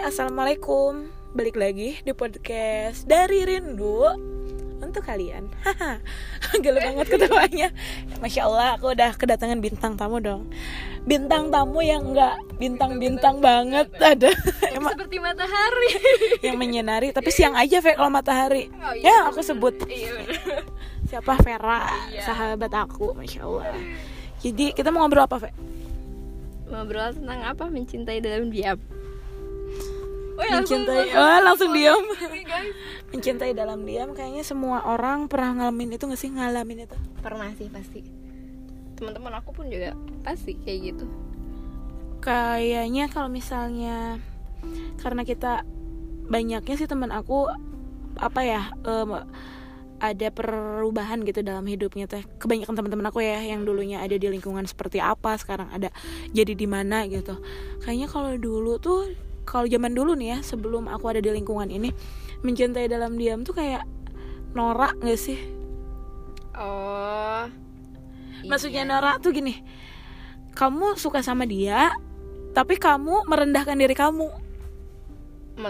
assalamualaikum. Balik lagi di podcast dari Rindu untuk kalian. Haha, gelo banget ketawanya. Masya Allah, aku udah kedatangan bintang tamu dong. Bintang tamu yang enggak bintang-bintang banget ada. Emang seperti matahari yang menyinari, tapi siang aja Fe kalau matahari. Oh, iya. Ya aku sebut iya siapa Vera, Iya. sahabat aku, Masya Allah. Jadi kita mau ngobrol apa Fe? ngobrol tentang apa mencintai dalam diam oh, ya, Mencintai, langsung- oh langsung diam. Mencintai dalam diam kayaknya semua orang pernah ngalamin itu gak sih? Ngalamin itu? pernah sih pasti. Teman-teman aku pun juga pasti kayak gitu. Kayaknya kalau misalnya karena kita banyaknya sih teman aku apa ya em, ada perubahan gitu dalam hidupnya teh. Kebanyakan teman-teman aku ya yang dulunya ada di lingkungan seperti apa sekarang ada jadi di mana gitu. Kayaknya kalau dulu tuh kalau zaman dulu nih ya sebelum aku ada di lingkungan ini mencintai dalam diam tuh kayak norak gak sih? Oh Maksudnya iya. Nora tuh gini Kamu suka sama dia Tapi kamu merendahkan diri kamu.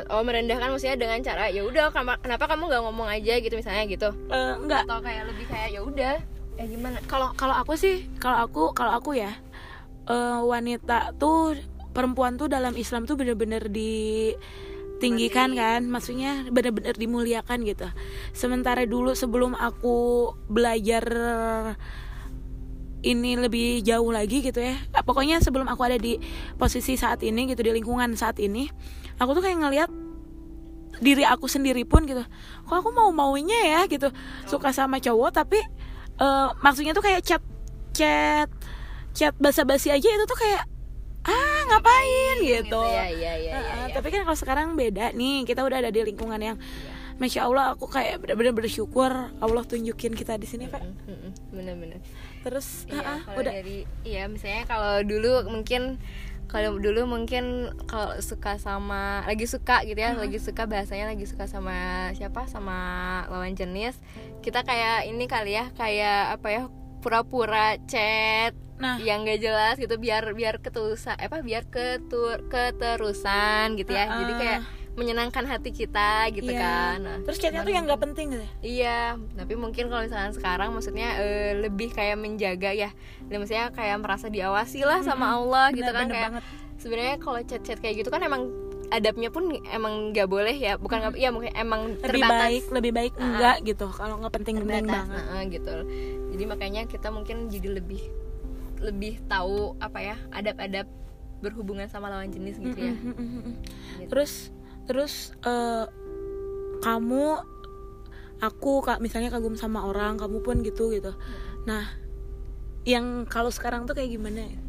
Oh merendahkan maksudnya dengan cara ya udah kenapa, kamu nggak ngomong aja? gitu misalnya gitu. Eh, Enggak atau kayak lebih kayak ya udah. Eh gimana? Kalau kalau aku sih Kalau aku kalau aku ya eh, Wanita tuh Perempuan tuh dalam Islam tuh bener-bener ditinggikan kan? Maksudnya bener-bener dimuliakan gitu. Sementara dulu sebelum aku belajar ini lebih jauh lagi gitu ya pokoknya sebelum aku ada di posisi saat ini gitu di lingkungan saat ini aku tuh kayak ngelihat diri aku sendiri pun gitu. Kok aku mau maunya ya gitu suka sama cowok tapi eh, maksudnya tuh kayak chat chat chat basa-basi aja itu tuh kayak ah ngapain? Gitu, ya iya iya Heeh, iya, iya. tapi kan kalau sekarang beda nih kita udah ada di lingkungan yang masya allah aku kayak bener-bener bersyukur allah tunjukin kita di sini Pak. Bener-bener terus Iya, heeh, kalau udah. dari iya misalnya kalau dulu mungkin kalau dulu mungkin kalau suka sama lagi suka gitu ya lagi suka bahasanya lagi suka sama siapa? Sama lawan jenis. Kita kayak ini kali ya kayak apa ya pura-pura chat nah yang gak jelas gitu biar biar keterusan apa biar ketur keterusan gitu ya jadi Ah. kayak menyenangkan hati kita gitu Iya. kan Nah, terus chatnya tuh yang nggak penting gitu ya? Iya, tapi mungkin kalau misalnya sekarang maksudnya eh, lebih kayak menjaga ya. Dan maksudnya kayak merasa diawasi lah sama Allah gitu Bener, kan bener kayak sebenarnya kalau chat-chat kayak gitu kan emang adabnya pun emang nggak boleh ya, bukan nggak ya mungkin emang lebih terbatas baik lebih baik enggak gitu kalau nggak penting-penting terbatas banget nah, gitu. Jadi makanya kita mungkin jadi lebih lebih tahu apa ya adab-adab berhubungan sama lawan jenis gitu ya. Mm, mm, mm, mm. Gitu. terus terus eh, kamu aku kak misalnya kagum sama orang kamu pun gitu gitu nah yang kalau sekarang tuh kayak gimana ya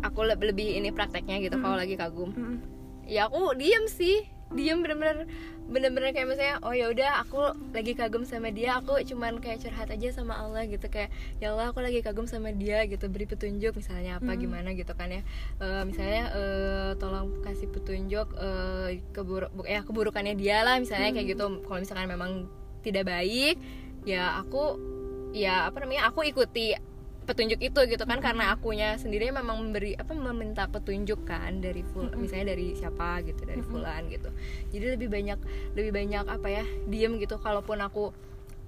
Aku le- lebih ini prakteknya gitu kalau lagi kagum. Mm, ya aku diem sih diem bener-bener bener-bener kayak misalnya oh ya udah aku lagi kagum sama dia aku cuman kayak curhat aja sama Allah gitu. Kayak ya Allah aku lagi kagum sama dia gitu. Beri petunjuk misalnya apa gimana gitu kan ya. Eh, misalnya eh, tolong kasih petunjuk eh, keburu ya keburukannya dia lah misalnya kayak gitu. Kalau misalkan memang tidak baik ya aku ya apa namanya aku ikuti petunjuk itu gitu kan karena akunya sendiri memang memberi apa meminta petunjuk kan dari full misalnya dari siapa gitu dari fulan gitu. Jadi lebih banyak lebih banyak apa ya diem gitu. Kalaupun aku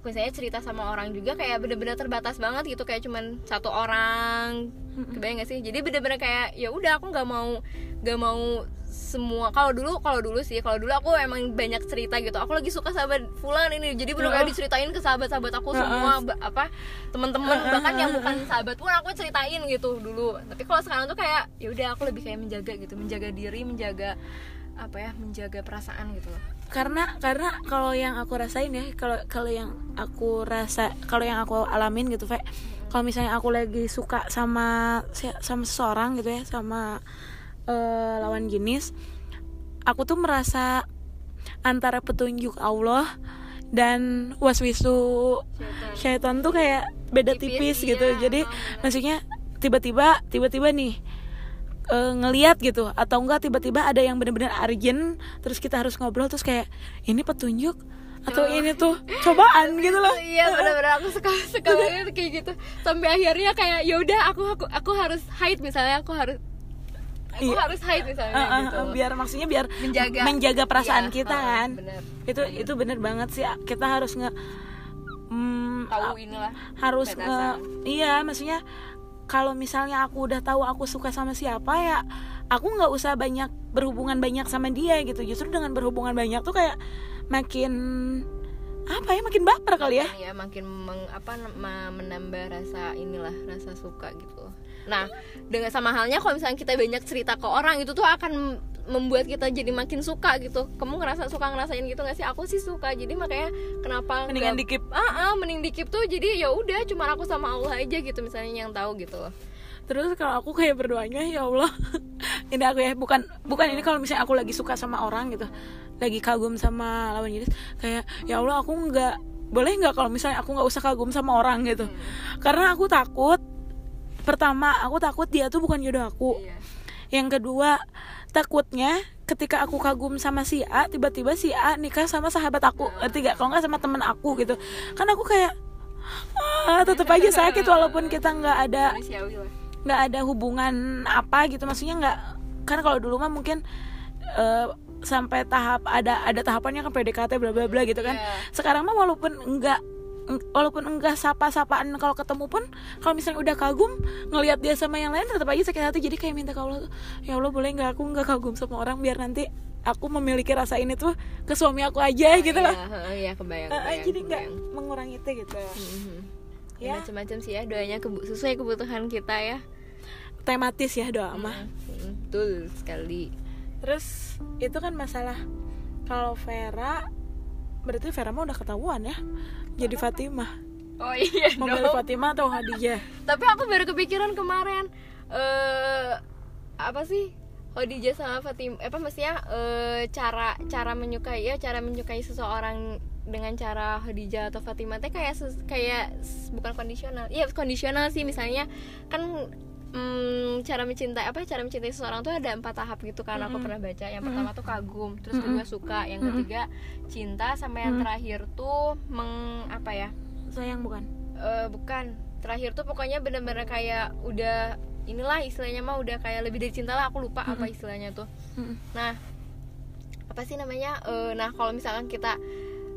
misalnya cerita sama orang juga kayak bener-bener terbatas banget gitu kayak cuman satu orang. Kebayang gak sih? Jadi bener-bener kayak ya udah aku nggak mau nggak mau semua kalau dulu kalau dulu sih kalau dulu aku emang banyak cerita gitu. Aku lagi suka sahabat fulan ini jadi bener-bener Heeh. diceritain ke sahabat-sahabat aku semua apa teman-teman bahkan yang bukan sahabat pun aku ceritain gitu dulu. Tapi kalau sekarang tuh kayak ya udah aku lebih kayak menjaga gitu menjaga diri menjaga apa ya menjaga perasaan gitu loh. Karena karena kalau yang aku rasain ya kalau kalau yang aku rasa kalau yang aku alamin gitu Fe kalau misalnya aku lagi suka sama sama seseorang gitu ya sama eh, lawan jenis aku tuh merasa antara petunjuk Allah dan waswisu syaitan. tuh kayak beda tipis, Tipis, gitu. Iya. jadi maksudnya tiba-tiba tiba-tiba nih eh, ngeliat gitu. Atau enggak tiba-tiba ada yang bener-bener urgent terus kita harus ngobrol terus kayak ini petunjuk atau ini tuh cobaan? gitu loh. Iya benar-benar aku suka suka banget kayak gitu. Sampai akhirnya kayak ya udah aku aku aku harus hide misalnya aku harus aku Iya. harus hide misalnya Eh, eh, gitu biar maksudnya biar menjaga. menjaga perasaan Iya, kita eh, kan. bener. itu itu bener banget sih kita harus nge mm, tahu inilah harus nge iya maksudnya kalau misalnya aku udah tahu aku suka sama siapa ya aku nggak usah banyak berhubungan banyak sama dia gitu. Justru dengan berhubungan banyak tuh kayak makin apa ya makin baper kali ya. Ya makin meng- apa menambah rasa inilah rasa suka gitu. Nah dengan sama halnya kalau misalnya kita banyak cerita ke orang itu tuh akan membuat kita jadi makin suka gitu. Kamu ngerasa suka ngerasain gitu gak sih? Aku sih suka jadi makanya kenapa mendingan nggak- dikip. Ah, ah, mending dikip tuh jadi ya udah cuma aku sama Allah aja gitu misalnya yang tahu gitu loh. Terus kalau aku kayak berdoanya ya Allah. Ini aku ya bukan bukan ini kalau misalnya aku lagi suka sama orang gitu. Lagi kagum sama lawan jenis kayak ya Allah aku nggak boleh nggak kalau misalnya aku nggak usah kagum sama orang? gitu. Karena aku takut pertama aku takut dia tuh bukan jodoh aku. Iya. yang kedua takutnya ketika aku kagum sama si A tiba-tiba si A nikah sama sahabat aku. Gak kalau nggak sama temen aku gitu. Kan aku kayak ah, tetap aja sakit walaupun kita nggak ada nggak ada hubungan apa gitu. Maksudnya nggak kan kalau dulu mah mungkin eh, sampai tahap ada ada tahapannya kan PDKT bla bla bla gitu kan. Iya. sekarang mah walaupun enggak eng- walaupun enggak sapa-sapaan kalau ketemu pun kalau misalnya udah kagum ngelihat dia sama yang lain tetap aja sakit hati. Jadi kayak minta ke Allah ya Allah boleh nggak aku nggak kagum sama orang biar nanti aku memiliki rasa ini tuh ke suami aku aja gitu Iya, loh. heeh, iya kebayang, kebayang, jadi nggak mengurangi itu gitu. Mhm. Ya. ya macam-macam sih ya doanya kebu- sesuai kebutuhan kita ya. Tematis ya doa mah. Mhm, betul sekali. Terus itu kan masalah kalau Vera berarti Vera mah udah ketahuan ya? Jadi Fatimah. oh iya Memilih dong. Fatimah atau Khadijah? tapi aku baru kepikiran kemarin eh apa sih? Khadijah sama Fatim apa maksudnya eh, cara cara menyukai ya cara menyukai seseorang dengan cara Khadijah atau Fatimah teh kayak kayak bukan kondisional. Iya kondisional sih misalnya. Kan mm, cara mencintai apa cara mencintai seseorang tuh ada empat tahap gitu kan aku pernah baca. Yang pertama tuh kagum terus kedua suka yang ketiga cinta sampai yang terakhir tuh meng apa ya? Sayang bukan? Eh, bukan. Terakhir tuh pokoknya bener-bener kayak udah inilah istilahnya mah udah kayak lebih dari cinta lah aku lupa apa istilahnya tuh. Mm-mm. nah apa sih namanya? Eh, nah kalau misalkan kita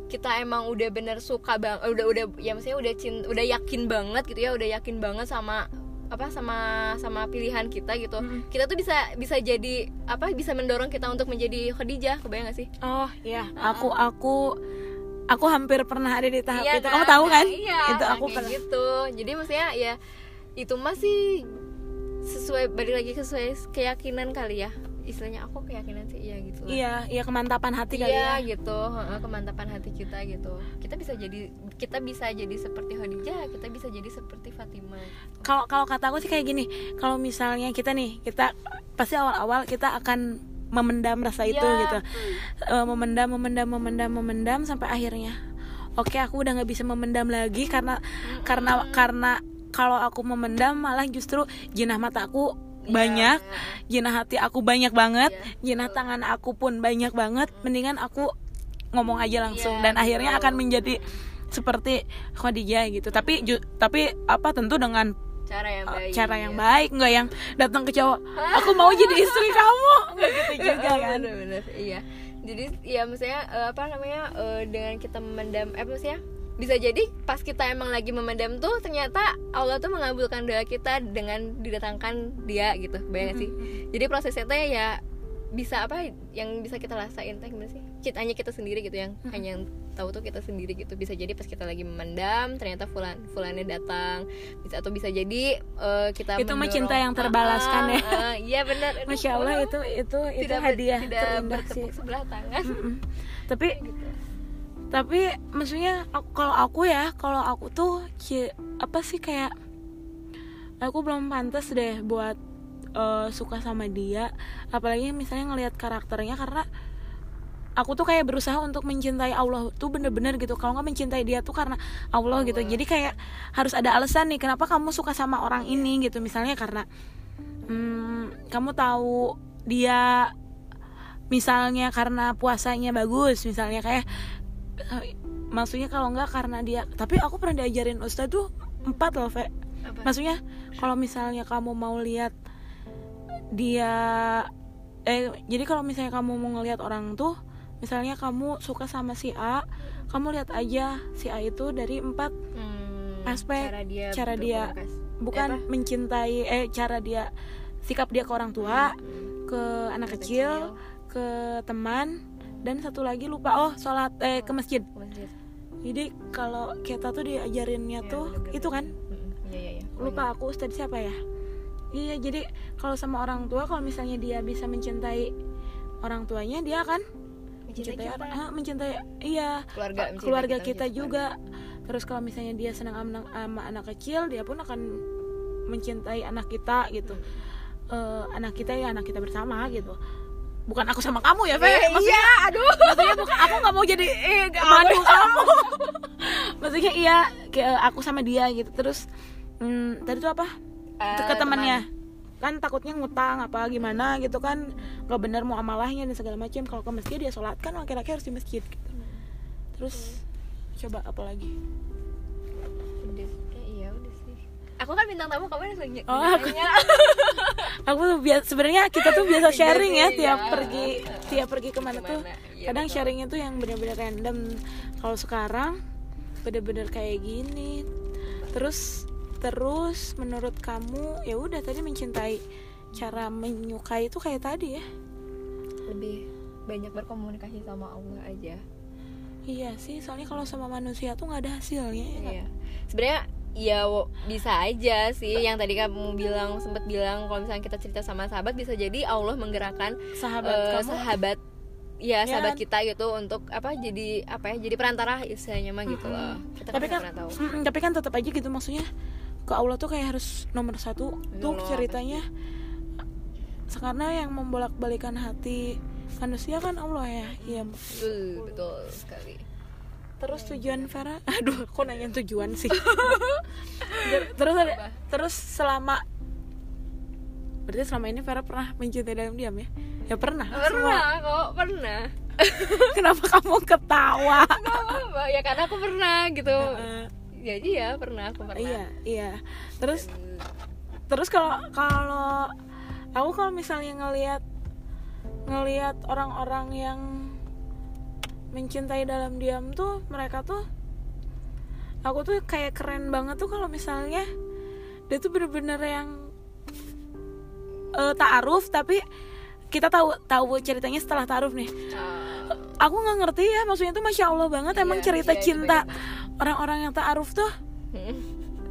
kita emang udah bener suka bang eh, udah udah ya maksudnya udah cinta udah yakin banget gitu ya udah yakin banget sama apa sama sama pilihan kita gitu Mm-mm. kita tuh bisa bisa jadi apa bisa mendorong kita untuk menjadi Khadijah kebayang gak sih Oh iya, aku aku aku hampir pernah ada di tahap Iya itu. kan? Kamu tahu kan? Nah, iya, itu aku pernah. gitu jadi maksudnya ya itu masih sesuai balik lagi ke sesuai keyakinan kali ya istilahnya aku keyakinan sih iya gitu lah. Iya, iya kemantapan hati kali iya ya. gitu kemantapan hati kita gitu kita bisa jadi kita bisa jadi seperti Khadijah kita bisa jadi seperti Fatimah gitu. Kalau kalau kata aku sih kayak gini, kalau misalnya kita nih, kita pasti awal-awal kita akan memendam rasa itu Iya. gitu. Eh, memendam, memendam, memendam, memendam sampai akhirnya oke aku udah nggak bisa memendam lagi karena karena karena kalau aku memendam malah justru jinah mata aku banyak. Jinah hati aku banyak banget. Iya, jinah tangan aku pun banyak banget. Mendingan aku ngomong aja langsung Iya, dan akhirnya akan menjadi seperti Khadijah gitu. Tapi ju- tapi apa tentu dengan cara yang uh, baik cara yang ya. baik nggak yang datang ke cowok aku mau jadi istri kamu. Nggak gitu juga kan. iya. Jadi ya maksudnya eh, apa namanya eh, dengan kita memendam eh maksudnya bisa jadi pas kita emang lagi memendam tuh ternyata Allah tuh mengabulkan doa kita dengan didatangkan dia gitu. Bayang gak sih jadi prosesnya tuh ya bisa apa yang bisa kita rasain teh gimana sih? Cit- hanya kita sendiri gitu yang hanya yang tahu tuh kita sendiri gitu. Bisa jadi pas kita lagi memendam ternyata fulan fulannya datang. Bisa atau bisa jadi eh, kita Itu mah cinta yang terbalaskan Ah, ya. ah, iya benar. Masya Allah itu itu itu tidak hadiah tidak sih bertepuk sebelah tangan. Mm-mm. tapi gitu tapi maksudnya kalau aku ya kalau aku tuh ci- apa sih kayak aku belum pantas deh buat eh, suka sama dia. Apalagi misalnya ngelihat karakternya karena aku tuh kayak berusaha untuk mencintai Allah tuh bener-bener gitu. Kalau nggak mencintai dia tuh karena Allah gitu. Jadi kayak harus ada alasan nih kenapa kamu suka sama orang ini gitu. Misalnya karena hmm, kamu tahu dia misalnya karena puasanya bagus misalnya kayak maksudnya kalau nggak karena dia tapi aku pernah diajarin ustadz tuh empat loh Apa? maksudnya kalau misalnya kamu mau lihat dia eh jadi kalau misalnya kamu mau ngelihat orang tuh misalnya kamu suka sama si A kamu lihat aja si A itu dari empat Hmm, Aspek cara dia cara dia- bukan Apa? mencintai eh cara dia sikap dia ke orang tua Hmm. ke anak kecil ke teman dan satu lagi lupa oh sholat eh ke masjid. Ke masjid. jadi kalau kita tuh diajarinnya Ya, tuh bener-bener. itu kan? Iya iya iya. Lupa aku ustadz siapa ya? Iya jadi kalau sama orang tua kalau misalnya dia bisa mencintai orang tuanya dia akan mencintai mencintai kita. orang ah, mencintai iya keluarga mencintai keluarga kita, kita mencintai juga. Terus kalau misalnya dia senang sama, sama anak kecil dia pun akan mencintai anak kita gitu. Eh, anak kita ya anak kita bersama gitu bukan aku sama kamu ya Fe. Eh, maksudnya iya aduh. maksudnya bukan aku nggak mau jadi eh madu kamu. Maksudnya iya kayak aku sama dia gitu. Terus hmm, tadi tuh apa? Eh, ke temannya. Kan takutnya ngutang apa gimana gitu kan. Nggak benar mau amalahnya dan segala macam kalau ke masjid dia sholat. Kan laki-laki harus di masjid gitu. terus coba apa lagi? Udah aku kan bintang tamu kamu yang nanya Oh, aku- aku tuh biasa sebenarnya kita tuh biasa Iya sharing ya sih, tiap iya. pergi tiap pergi ke mana, tuh Ke mana, iya, kadang betul. sharingnya tuh yang bener-bener random kalau sekarang bener-bener kayak gini terus terus menurut kamu ya udah tadi mencintai cara menyukai itu kayak tadi ya lebih banyak berkomunikasi sama Allah aja iya sih soalnya kalau sama manusia tuh nggak ada hasilnya ya? Iya. Sebenarnya ya bisa aja sih. Yang tadi kamu bilang sempat bilang kalau misalnya kita cerita sama sahabat bisa jadi Allah menggerakkan sahabat eh, kamu. sahabat ya Ya. sahabat kita gitu untuk apa jadi apa ya jadi perantara istilahnya mah gitu loh. Kita tapi kan kan tahu. mm, tapi kan tetap aja gitu maksudnya ke Allah tuh kayak harus nomor satu tuh ceritanya. Karena yang membolak balikan hati manusia kan Allah ya iya. Betul betul sekali terus tujuan Vera aduh aku nanya tujuan sih. Ter- terus ada, terus selama berarti selama ini Vera pernah mencintai dalam diam ya? Ya pernah pernah kok pernah. Semua. kenapa kamu ketawa? Apa-apa ya karena aku pernah gitu. Heeh. jadi ya pernah aku pernah. Iya iya. Terus terus kalau kalau aku kalau misalnya ngelihat ngelihat orang-orang yang mencintai dalam diam tuh mereka tuh aku tuh kayak keren banget tuh kalau misalnya dia tuh bener-bener yang eh taaruf tapi kita tahu tahu ceritanya setelah taaruf nih. Ah, aku nggak ngerti ya maksudnya tuh masya allah banget emang Iya, cerita iya, cinta orang-orang yang taaruf tuh hmm.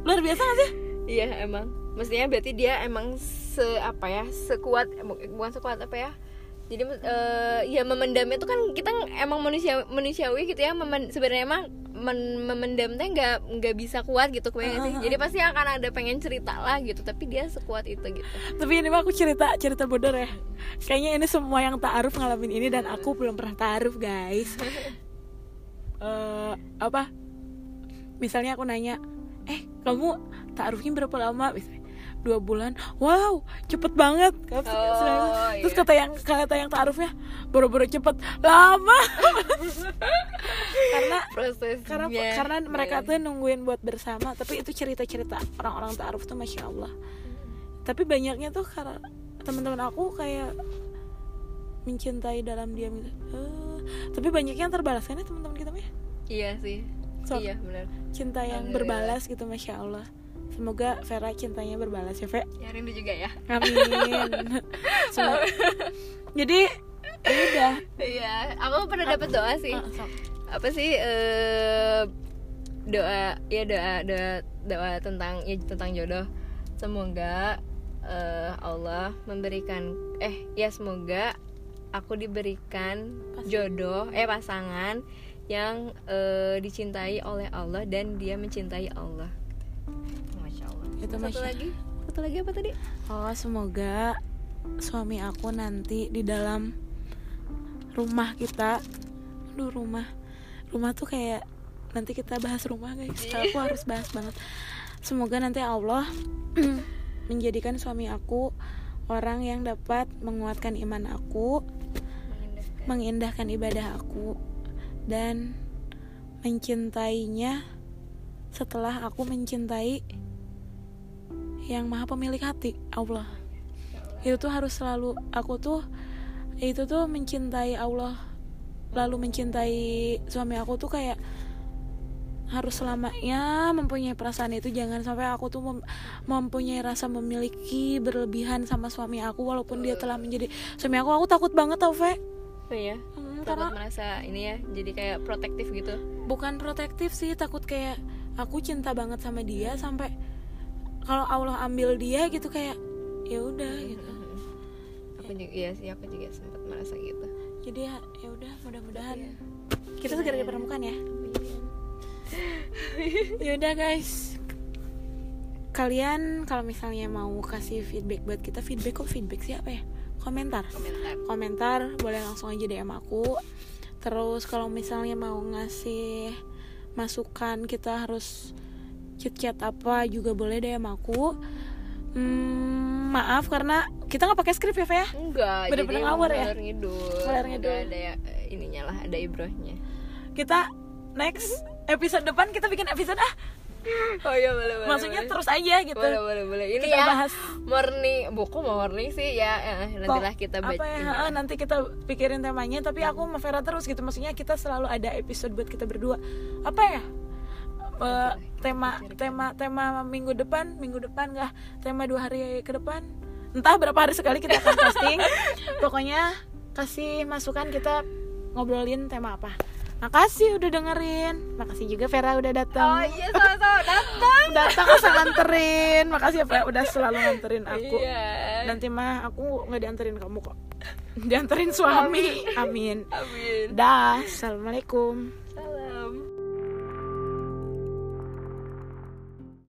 luar biasa gak sih? Iya emang. Mestinya berarti dia emang se apa ya sekuat bu- bukan sekuat apa ya jadi eh, ya memendamnya itu kan kita emang manusia manusiawi gitu ya memen, sebenarnya emang men- memendam teh nggak nggak bisa kuat gitu kebayang nggak sih? Jadi pasti akan ada pengen cerita lah gitu tapi dia sekuat itu gitu. Tapi ini mah aku cerita cerita bodor ya. Kayaknya ini semua yang taaruf ngalamin ini dan aku belum pernah taaruf guys. Eh apa? Misalnya aku nanya eh kamu taarufnya berapa lama? Misalnya dua bulan wow cepet banget. Oh, terus iya. kata yang kata yang taarufnya boro-boro cepet. Lama. Karena prosesnya. karena karena mereka Iya. tuh nungguin buat bersama tapi itu cerita cerita orang-orang taaruf tuh masya allah. Tapi banyaknya tuh karena teman-teman aku kayak mencintai dalam diam gitu. Eh, tapi banyaknya yang terbalaskan ya teman-teman kita ya iya sih. So, iya benar. cinta yang Alhamdulillah. berbalas gitu masya allah semoga Vera cintanya berbalas ya Vera ya rindu juga ya. Amin. Semoga- jadi ya udah. Iya aku pernah dapat doa sih. Ah, sok. apa sih eh, doa ya doa doa doa tentang ya tentang jodoh. Semoga eh, Allah memberikan eh ya semoga aku diberikan Pas- jodoh eh pasangan yang eh, dicintai oleh Allah dan dia mencintai Allah masya Allah Itu satu Masya- lagi satu lagi apa tadi Oh, semoga suami aku nanti di dalam rumah kita. Aduh, rumah. Rumah tuh kayak nanti kita bahas rumah, guys. Iya. Aku harus bahas banget. Semoga nanti Allah menjadikan suami aku orang yang dapat menguatkan iman aku, mengindahkan ibadah aku dan mencintainya setelah aku mencintai yang maha pemilik hati Allah. Itu tuh harus selalu aku tuh itu tuh mencintai Allah. Lalu mencintai suami aku tuh kayak harus selamanya mempunyai perasaan itu. Jangan sampai aku tuh mem- mempunyai rasa memiliki berlebihan sama suami aku walaupun dia telah menjadi suami aku. Aku takut banget tau Ve oh ya Hmm, takut karena merasa ini ya jadi kayak protektif gitu? Bukan protektif sih takut kayak aku cinta banget sama dia sampai kalau Allah ambil dia gitu kayak ya udah gitu. Aku juga iya sih aku juga sempat merasa gitu. Jadi ya ya udah mudah-mudahan kita segera dipertemukan ya. Ya udah guys. Kalian kalau misalnya mau kasih feedback buat kita feedback kok feedback siapa ya? Komentar. Komentar. Komentar boleh langsung aja DM aku. Terus kalau misalnya mau ngasih masukan kita harus chit chat apa juga boleh DM aku. Hmm, maaf karena kita nggak pakai skrip ya Fe ya? Enggak Bener-bener ngawur ya? ngidul. Ngalor Ada- ngidul. ada ya eh, ininya lah ada ibrohnya. Kita next episode depan kita bikin episode ah. Oh iya boleh boleh maksudnya boleh. terus aja gitu. Boleh boleh boleh. Ini Kita ya bahas. morning buku mau morning sih ya. Eh, nantilah Kok, kita apa baca ya? Ah, nanti kita pikirin temanya tapi aku sama Vera terus gitu. Maksudnya kita selalu ada episode buat kita berdua. Apa ya Eh, tema tema tema minggu depan minggu depan nggak tema dua hari ke depan. Entah berapa hari sekali kita akan posting. Pokoknya kasih masukan kita ngobrolin tema apa. Makasih udah dengerin. Makasih juga Vera udah oh datang iya sama-sama. Datang. Datang asal nganterin. Makasih ya Vera udah selalu nganterin aku. Iya. Nanti mah aku nggak dianterin kamu kok. Dianterin suami. Amin. Amin. Dah assalamualaikum. salam